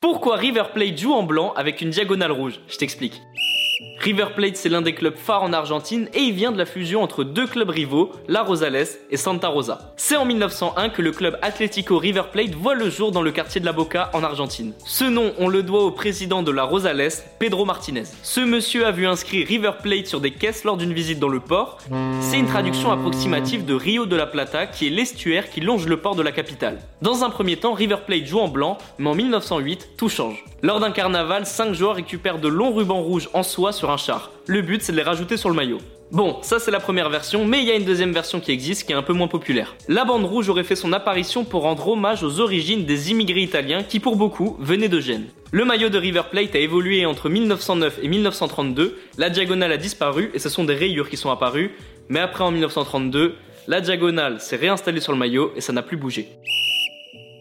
Pourquoi River Plate joue en blanc avec une diagonale rouge? Je t'explique. River Plate, c'est l'un des clubs phares en Argentine et il vient de la fusion entre deux clubs rivaux, La Rosales et Santa Rosa. C'est en 1901 que le club Atlético River Plate voit le jour dans le quartier de La Boca en Argentine. Ce nom, on le doit au président de La Rosales, Pedro Martinez. Ce monsieur a vu inscrit River Plate sur des caisses lors d'une visite dans le port. C'est une traduction approximative de Rio de la Plata, qui est l'estuaire qui longe le port de la capitale. Dans un premier temps, River Plate joue en blanc, mais en 1908, tout change. Lors d'un carnaval, 5 joueurs récupèrent de longs rubans rouges en soie sur un Le but, c'est de les rajouter sur le maillot. Bon, ça c'est la première version, mais il y a une deuxième version qui existe qui est un peu moins populaire. La bande rouge aurait fait son apparition pour rendre hommage aux origines des immigrés italiens qui pour beaucoup venaient de Gênes. Le maillot de River Plate a évolué entre 1909 et 1932, la diagonale a disparu et ce sont des rayures qui sont apparues, mais après en 1932, la diagonale s'est réinstallée sur le maillot et ça n'a plus bougé.